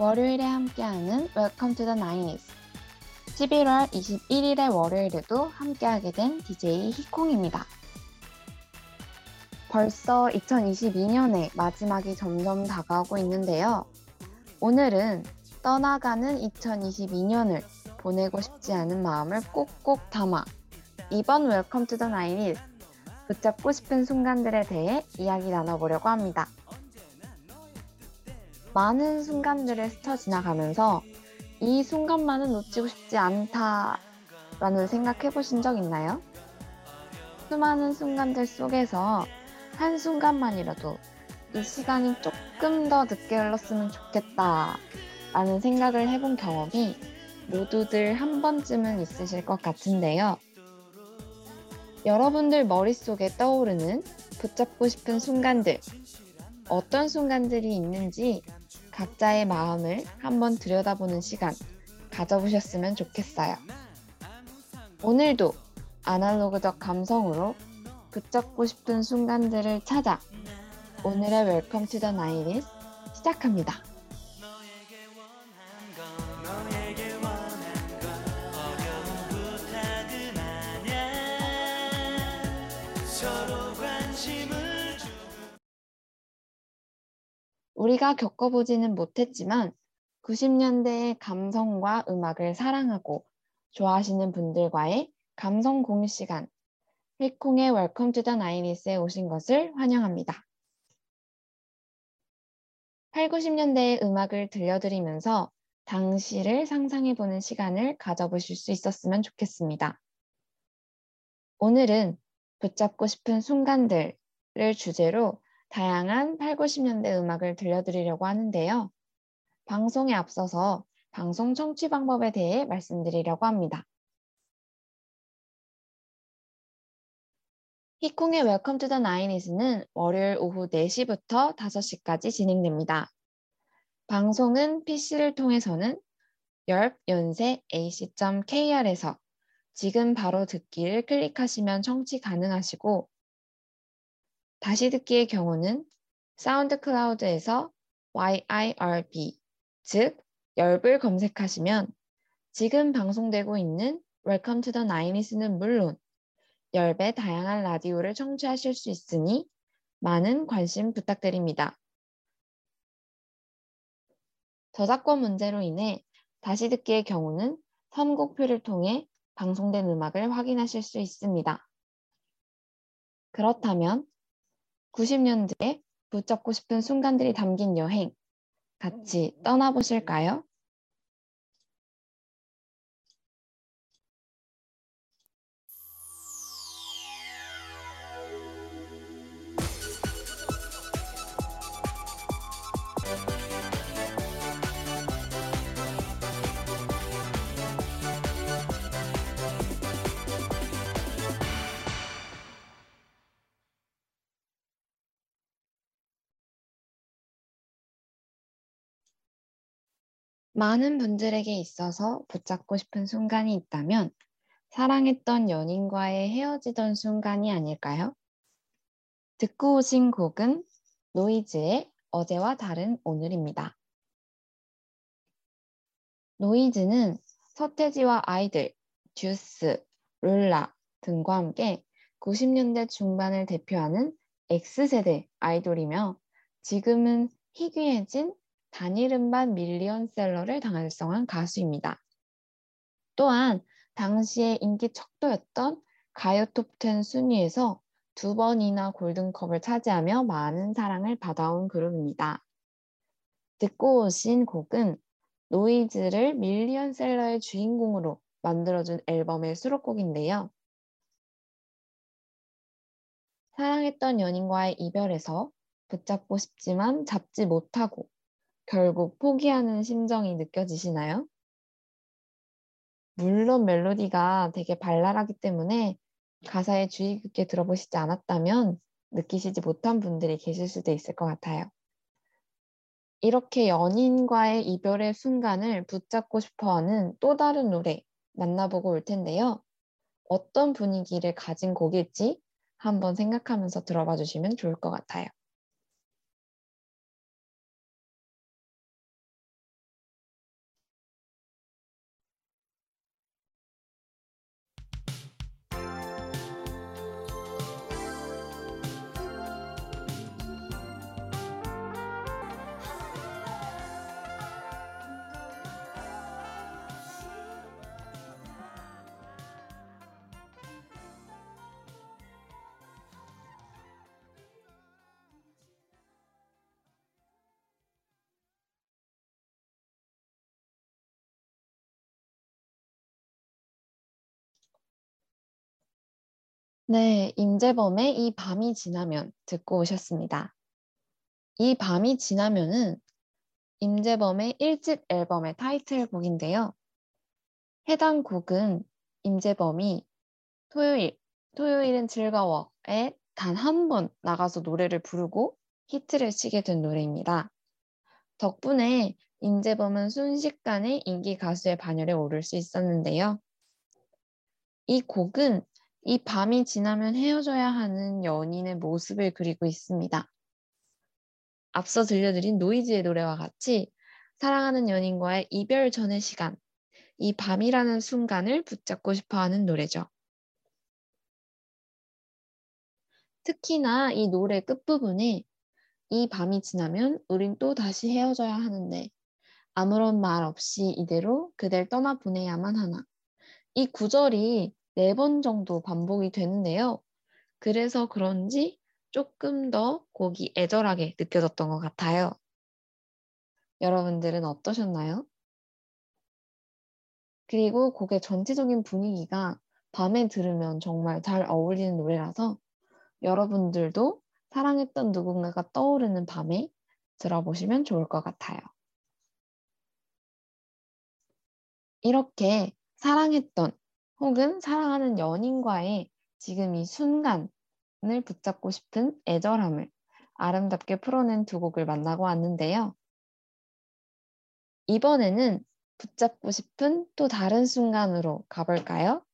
월요일에 함께하는 Welcome to the Nineties. 11월 21일의 월요일에도 함께하게 된 DJ 히콩입니다. 벌써 2022년의 마지막이 점점 다가오고 있는데요. 오늘은 떠나가는 2022년을 보내고 싶지 않은 마음을 꼭꼭 담아 이번 Welcome to the Nineties 붙잡고 싶은 순간들에 대해 이야기 나눠보려고 합니다. 많은 순간들을 스쳐 지나가면서 이 순간만은 놓치고 싶지 않다라는 생각해 보신 적 있나요? 수많은 순간들 속에서 한 순간만이라도 이 시간이 조금 더 늦게 흘렀으면 좋겠다 라는 생각을 해본 경험이 모두들 한 번쯤은 있으실 것 같은데요. 여러분들 머릿속에 떠오르는 붙잡고 싶은 순간들, 어떤 순간들이 있는지 각자의 마음을 한번 들여다보는 시간 가져보셨으면 좋겠어요. 오늘도 아날로그적 감성으로 붙잡고 싶은 순간들을 찾아 오늘의 Welcome to the Nineties 시작합니다. 우리가 겪어보지는 못했지만 90년대의 감성과 음악을 사랑하고 좋아하시는 분들과의 감성 공유 시간 히콩의 Welcome to the Nineties에 오신 것을 환영합니다. 8, 90년대의 음악을 들려드리면서 당시를 상상해보는 시간을 가져보실 수 있었으면 좋겠습니다. 오늘은 붙잡고 싶은 순간들을 주제로 다양한 8, 90년대 음악을 들려드리려고 하는데요. 방송에 앞서서 방송 청취 방법에 대해 말씀드리려고 합니다. 히콩의 Welcome to the Nineties는 월요일 오후 4시부터 5시까지 진행됩니다. 방송은 PC를 통해서는 열 연세 ac.kr에서 지금 바로 듣기를 클릭하시면 청취 가능하시고 다시 듣기의 경우는 사운드 클라우드에서 YIRB, 즉 열불 검색하시면 지금 방송되고 있는 Welcome to the 90s는 물론 열배 다양한 라디오를 청취하실 수 있으니 많은 관심 부탁드립니다. 저작권 문제로 인해 다시 듣기의 경우는 선곡표를 통해 방송된 음악을 확인하실 수 있습니다. 그렇다면 90년대에 붙잡고 싶은 순간들이 담긴 여행 같이 떠나보실까요? 많은 분들에게 있어서 붙잡고 싶은 순간이 있다면 사랑했던 연인과의 헤어지던 순간이 아닐까요? 듣고 오신 곡은 노이즈의 어제와 다른 오늘입니다. 노이즈는 서태지와 아이들, 듀스, 룰라 등과 함께 90년대 중반을 대표하는 X세대 아이돌이며 지금은 희귀해진 단일 음반 밀리언셀러를 달성한 가수입니다. 또한 당시에 인기 척도였던 가요 톱10 순위에서 두 번이나 골든컵을 차지하며 많은 사랑을 받아온 그룹입니다. 듣고 오신 곡은 노이즈를 밀리언셀러의 주인공으로 만들어준 앨범의 수록곡인데요. 사랑했던 연인과의 이별에서 붙잡고 싶지만 잡지 못하고 결국 포기하는 심정이 느껴지시나요? 물론 멜로디가 되게 발랄하기 때문에 가사에 주의 깊게 들어보시지 않았다면 느끼시지 못한 분들이 계실 수도 있을 것 같아요. 이렇게 연인과의 이별의 순간을 붙잡고 싶어 하는 또 다른 노래 만나보고 올 텐데요. 어떤 분위기를 가진 곡일지 한번 생각하면서 들어봐 주시면 좋을 것 같아요. 네, 임재범의 이 밤이 지나면 듣고 오셨습니다. 이 밤이 지나면은 임재범의 1집 앨범의 타이틀곡인데요. 해당 곡은 임재범이 토요일, 토요일은 즐거워에 단 한 번 나가서 노래를 부르고 히트를 치게 된 노래입니다. 덕분에 임재범은 순식간에 인기 가수의 반열에 오를 수 있었는데요. 이 곡은 이 밤이 지나면 헤어져야 하는 연인의 모습을 그리고 있습니다. 앞서 들려드린 노이즈의 노래와 같이 사랑하는 연인과의 이별 전의 시간, 이 밤이라는 순간을 붙잡고 싶어 하는 노래죠. 특히나 이 노래 끝부분에 이 밤이 지나면 우린 또 다시 헤어져야 하는데 아무런 말 없이 이대로 그댈 떠나 보내야만 하나. 이 구절이 네 번 정도 반복이 되는데요. 그래서 그런지 조금 더 곡이 애절하게 느껴졌던 것 같아요. 여러분들은 어떠셨나요? 그리고 곡의 전체적인 분위기가 밤에 들으면 정말 잘 어울리는 노래라서 여러분들도 사랑했던 누군가가 떠오르는 밤에 들어보시면 좋을 것 같아요. 이렇게 사랑했던 혹은 사랑하는 연인과의 지금 이 순간을 붙잡고 싶은 애절함을 아름답게 풀어낸 두 곡을 만나고 왔는데요. 이번에는 붙잡고 싶은 또 다른 순간으로 가볼까요?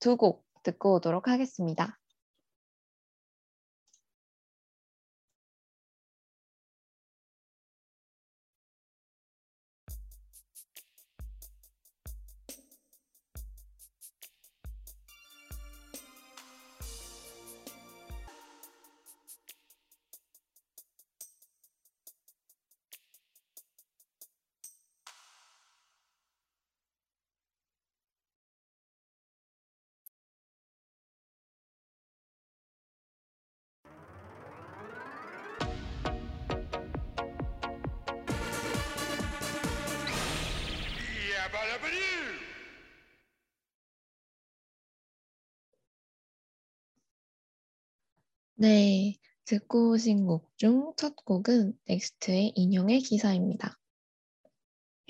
두 곡 듣고 오도록 하겠습니다. 네, 듣고 오신 곡 중 첫 곡은 넥스트의 인형의 기사입니다.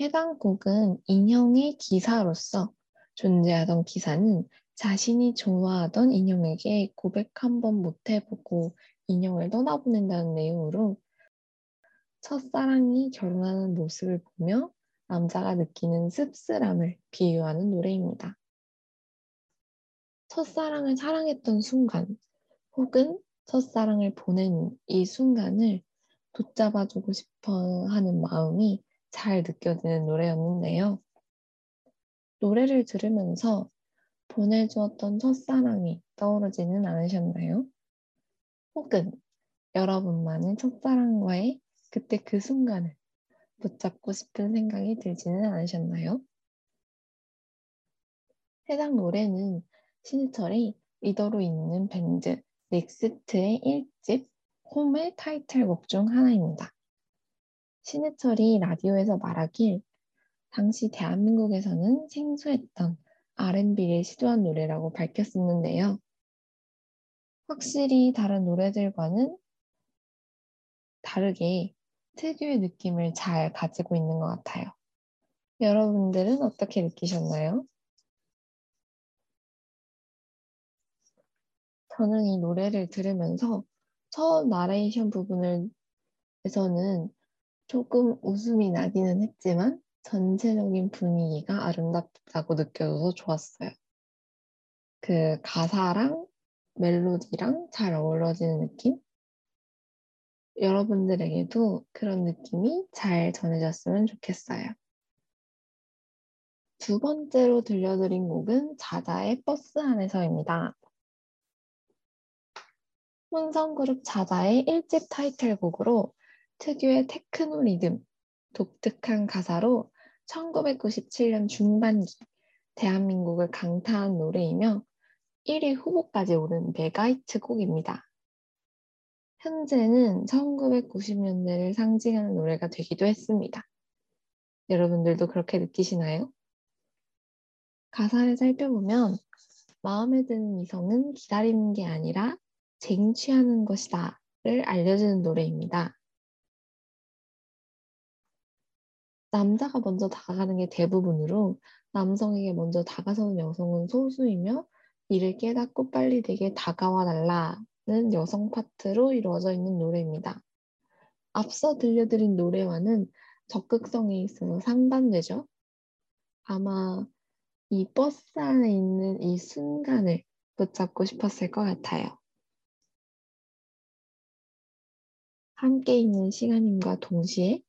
해당 곡은 인형의 기사로서 존재하던 기사는 자신이 좋아하던 인형에게 고백 한 번 못 해보고 인형을 떠나보낸다는 내용으로 첫사랑이 결혼하는 모습을 보며 남자가 느끼는 씁쓸함을 비유하는 노래입니다. 첫사랑을 사랑했던 순간 혹은 첫사랑을 보낸 이 순간을 붙잡아주고 싶어 하는 마음이 잘 느껴지는 노래였는데요. 노래를 들으면서 보내주었던 첫사랑이 떠오르지는 않으셨나요? 혹은 여러분만의 첫사랑과의 그때 그 순간을 붙잡고 싶은 생각이 들지는 않으셨나요? 해당 노래는 신해철이 리더로 있는 밴드 넥스트의 1집 Home의 타이틀곡 중 하나입니다. 신해철이 라디오에서 말하길 당시 대한민국에서는 생소했던 R&B를 시도한 노래라고 밝혔었는데요. 확실히 다른 노래들과는 다르게 특유의 느낌을 잘 가지고 있는 것 같아요. 여러분들은 어떻게 느끼셨나요? 저는 이 노래를 들으면서 처음 나레이션 부분을 에서는 조금 웃음이 나기는 했지만 전체적인 분위기가 아름답다고 느껴져서 좋았어요. 그 가사랑 멜로디랑 잘 어우러지는 느낌? 여러분들에게도 그런 느낌이 잘 전해졌으면 좋겠어요. 두 번째로 들려드린 곡은 자자의 버스 안에서입니다. 혼성그룹 자자의 1집 타이틀곡으로 특유의 테크노 리듬, 독특한 가사로 1997년 중반기 대한민국을 강타한 노래이며 1위 후보까지 오른 메가히트 곡입니다. 현재는 1990년대를 상징하는 노래가 되기도 했습니다. 여러분들도 그렇게 느끼시나요? 가사를 살펴보면 마음에 드는 이성은 기다리는 게 아니라 쟁취하는 것이다를 알려주는 노래입니다. 남자가 먼저 다가가는 게 대부분으로 남성에게 먼저 다가서는 여성은 소수이며 이를 깨닫고 빨리 내게 다가와 달라는 여성 파트로 이루어져 있는 노래입니다. 앞서 들려드린 노래와는 적극성에 있어서 상반되죠. 아마 이 버스 안에 있는 이 순간을 붙잡고 싶었을 것 같아요. 함께 있는 시간임과 동시에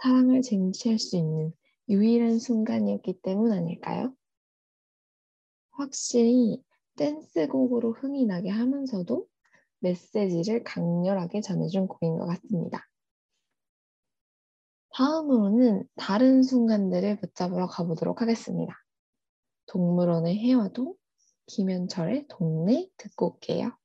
사랑을 쟁취할 수 있는 유일한 순간이었기 때문 아닐까요? 확실히 댄스곡으로 흥이 나게 하면서도 메시지를 강렬하게 전해준 곡인 것 같습니다. 다음으로는 다른 순간들을 붙잡으러 가보도록 하겠습니다. 동물원의 해와도 김현철의 동네 듣고 올게요.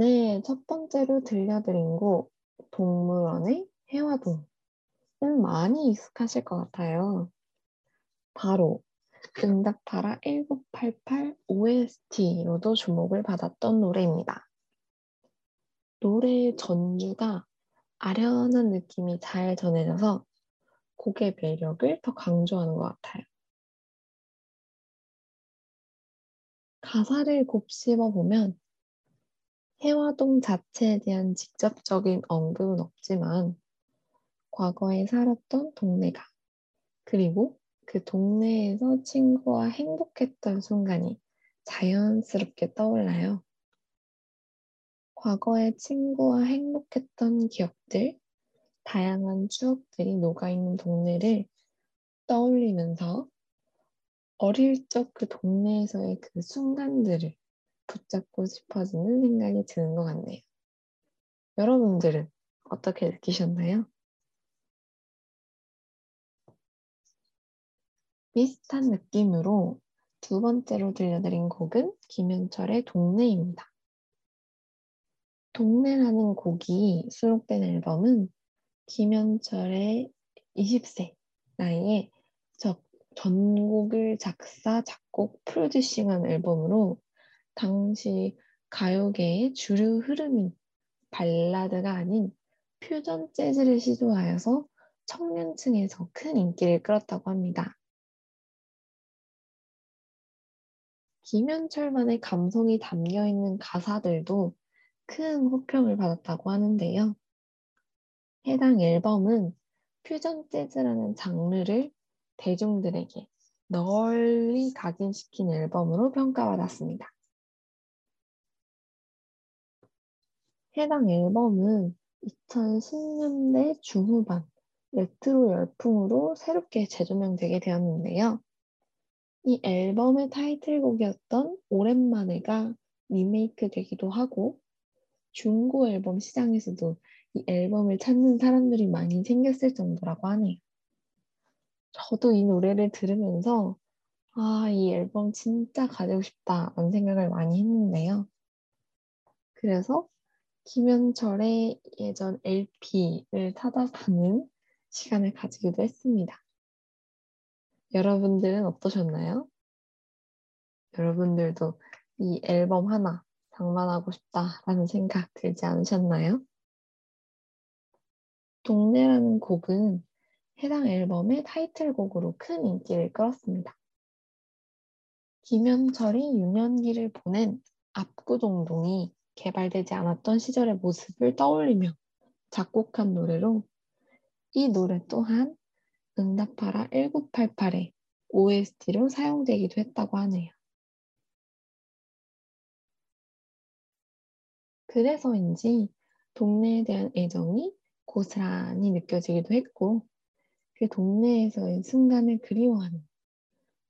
네, 첫 번째로 들려드린 곡 동물원의 해화동은 많이 익숙하실 것 같아요. 바로 응답하라 1988 OST로도 주목을 받았던 노래입니다. 노래의 전주가 아련한 느낌이 잘 전해져서 곡의 매력을 더 강조하는 것 같아요. 가사를 곱씹어 보면 해화동 자체에 대한 직접적인 언급은 없지만 과거에 살았던 동네가 그리고 그 동네에서 친구와 행복했던 순간이 자연스럽게 떠올라요. 과거의 친구와 행복했던 기억들, 다양한 추억들이 녹아있는 동네를 떠올리면서 어릴 적 그 동네에서의 그 순간들을 붙잡고 싶어지는 생각이 드는 것 같네요. 여러분들은 어떻게 느끼셨나요? 비슷한 느낌으로 두 번째로 들려드린 곡은 김현철의 동네입니다. 동네라는 곡이 수록된 앨범은 김현철의 20세 나이에 전곡을 작사, 작곡, 프로듀싱한 앨범으로 당시 가요계의 주류 흐름인 발라드가 아닌 퓨전 재즈를 시도하여서 청년층에서 큰 인기를 끌었다고 합니다. 김현철만의 감성이 담겨 있는 가사들도 큰 호평을 받았다고 하는데요. 해당 앨범은 퓨전 재즈라는 장르를 대중들에게 널리 각인시킨 앨범으로 평가받았습니다. 해당 앨범은 2010년대 중후반 레트로 열풍으로 새롭게 재조명되게 되었는데요. 이 앨범의 타이틀곡이었던 오랜만에가 리메이크 되기도 하고 중고 앨범 시장에서도 이 앨범을 찾는 사람들이 많이 생겼을 정도라고 하네요. 저도 이 노래를 들으면서 아, 이 앨범 진짜 가지고 싶다라는 생각을 많이 했는데요. 그래서 김현철의 예전 LP를 찾아보는 시간을 가지기도 했습니다. 여러분들은 어떠셨나요? 여러분들도 이 앨범 하나 장만하고 싶다라는 생각 들지 않으셨나요? 동네라는 곡은 해당 앨범의 타이틀곡으로 큰 인기를 끌었습니다. 김현철이 유년기를 보낸 압구동동이 개발되지 않았던 시절의 모습을 떠올리며 작곡한 노래로 이 노래 또한 응답하라 1988의 OST로 사용되기도 했다고 하네요. 그래서인지 동네에 대한 애정이 고스란히 느껴지기도 했고 그 동네에서의 순간을 그리워하는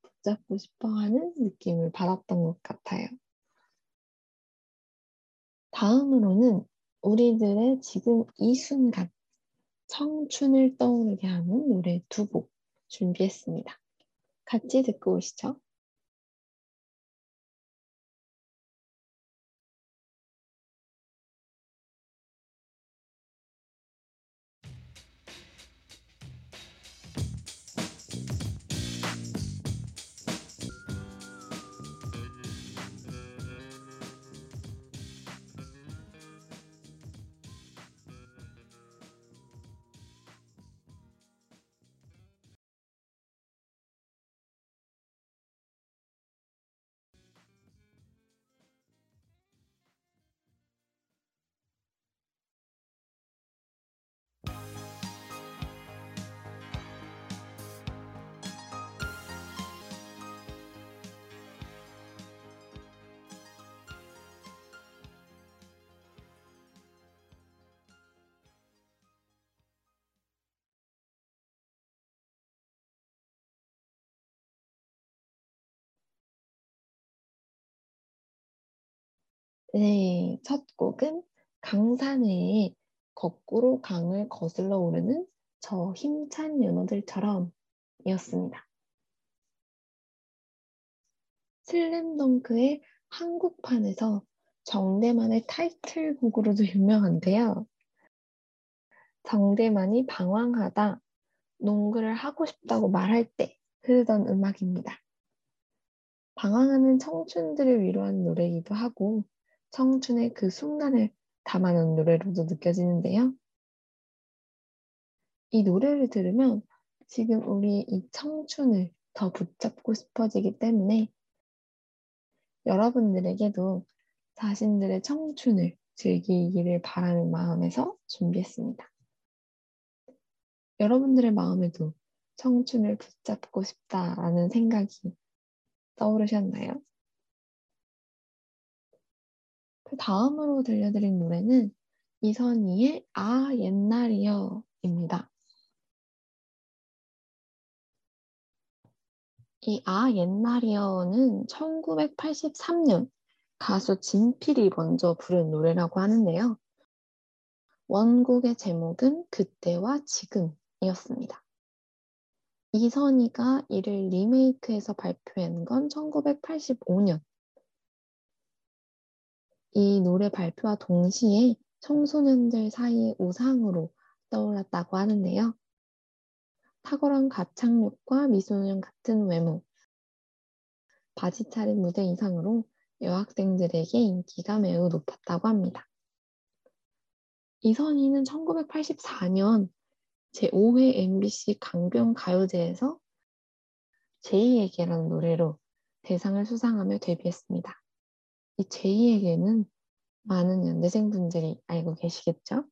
붙잡고 싶어하는 느낌을 받았던 것 같아요. 다음으로는 우리들의 지금 이 순간 청춘을 떠오르게 하는 노래 두 곡 준비했습니다. 같이 듣고 오시죠. 네, 첫 곡은 강산의 거꾸로 강을 거슬러 오르는 저 힘찬 연어들처럼 이었습니다. 슬램덩크의 한국판에서 정대만의 타이틀곡으로도 유명한데요. 정대만이 방황하다, 농구를 하고 싶다고 말할 때 흐르던 음악입니다. 방황하는 청춘들을 위로하는 노래이기도 하고 청춘의 그 순간을 담아놓은 노래로도 느껴지는데요. 이 노래를 들으면 지금 우리 이 청춘을 더 붙잡고 싶어지기 때문에 여러분들에게도 자신들의 청춘을 즐기기를 바라는 마음에서 준비했습니다. 여러분들의 마음에도 청춘을 붙잡고 싶다라는 생각이 떠오르셨나요? 그 다음으로 들려드린 노래는 이선희의 아 옛날이여입니다. 이 아 옛날이여는 1983년 가수 진필이 먼저 부른 노래라고 하는데요. 원곡의 제목은 그때와 지금이었습니다. 이선희가 이를 리메이크해서 발표한 건 1985년 이 노래 발표와 동시에 청소년들 사이의 우상으로 떠올랐다고 하는데요. 탁월한 가창력과 미소년 같은 외모, 바지 차린 무대 이상으로 여학생들에게 인기가 매우 높았다고 합니다. 이선희는 1984년 제5회 MBC 강변 가요제에서 제이에게라는 노래로 대상을 수상하며 데뷔했습니다. 이 제이에게는 많은 연대생분들이 알고 계시겠죠?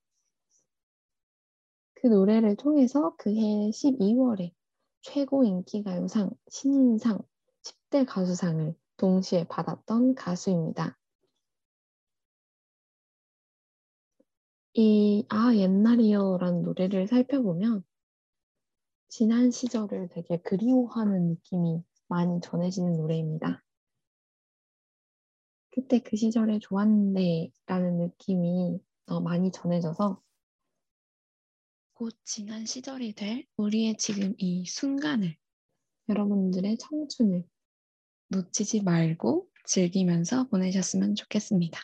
그 노래를 통해서 그해 12월에 최고 인기가요상, 신인상, 10대 가수상을 동시에 받았던 가수입니다. 이 아 옛날이요라는 노래를 살펴보면 지난 시절을 되게 그리워하는 느낌이 많이 전해지는 노래입니다. 그때 그 시절에 좋았는데 라는 느낌이 어, 많이 전해져서 곧 지난 시절이 될 우리의 지금 이 순간을 여러분들의 청춘을 놓치지 말고 즐기면서 보내셨으면 좋겠습니다.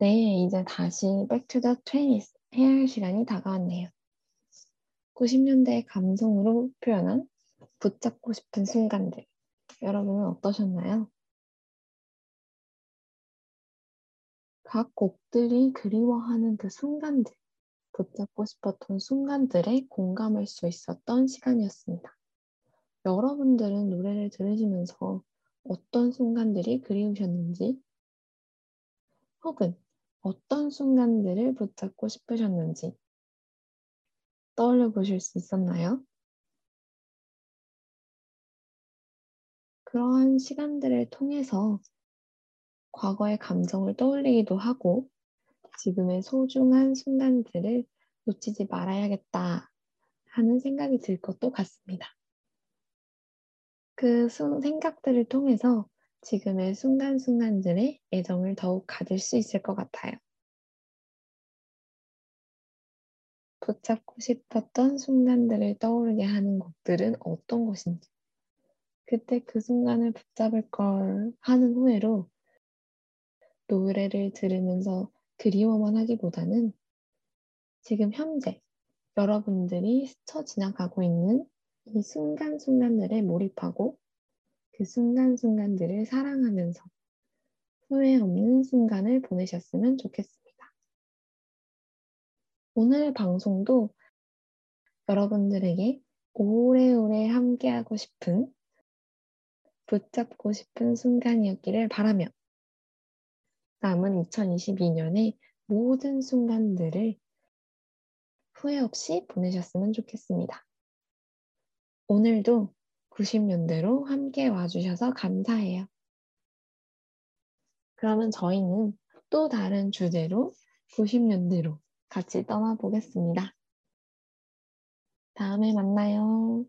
네, 이제 다시 Back to the Twenties 해야 할 시간이 다가왔네요. 90년대 감성으로 표현한 붙잡고 싶은 순간들. 여러분은 어떠셨나요? 각 곡들이 그리워하는 그 순간들, 붙잡고 싶었던 순간들에 공감할 수 있었던 시간이었습니다. 여러분들은 노래를 들으시면서 어떤 순간들이 그리우셨는지, 혹은 어떤 순간들을 붙잡고 싶으셨는지 떠올려 보실 수 있었나요? 그러한 시간들을 통해서 과거의 감정을 떠올리기도 하고 지금의 소중한 순간들을 놓치지 말아야겠다 하는 생각이 들 것도 같습니다. 그 생각들을 통해서 지금의 순간순간들의 애정을 더욱 가질 수 있을 것 같아요. 붙잡고 싶었던 순간들을 떠오르게 하는 곡들은 어떤 것인지, 그때 그 순간을 붙잡을 걸 하는 후회로 노래를 들으면서 그리워만 하기보다는 지금 현재 여러분들이 스쳐 지나가고 있는 이 순간순간들에 몰입하고 그 순간순간들을 사랑하면서 후회 없는 순간을 보내셨으면 좋겠습니다. 오늘 방송도 여러분들에게 오래오래 함께하고 싶은 붙잡고 싶은 순간이었기를 바라며 남은 2022년의 모든 순간들을 후회 없이 보내셨으면 좋겠습니다. 오늘도 90년대로 함께 와주셔서 감사해요. 그러면 저희는 또 다른 주제로 90년대로 같이 떠나보겠습니다. 다음에 만나요.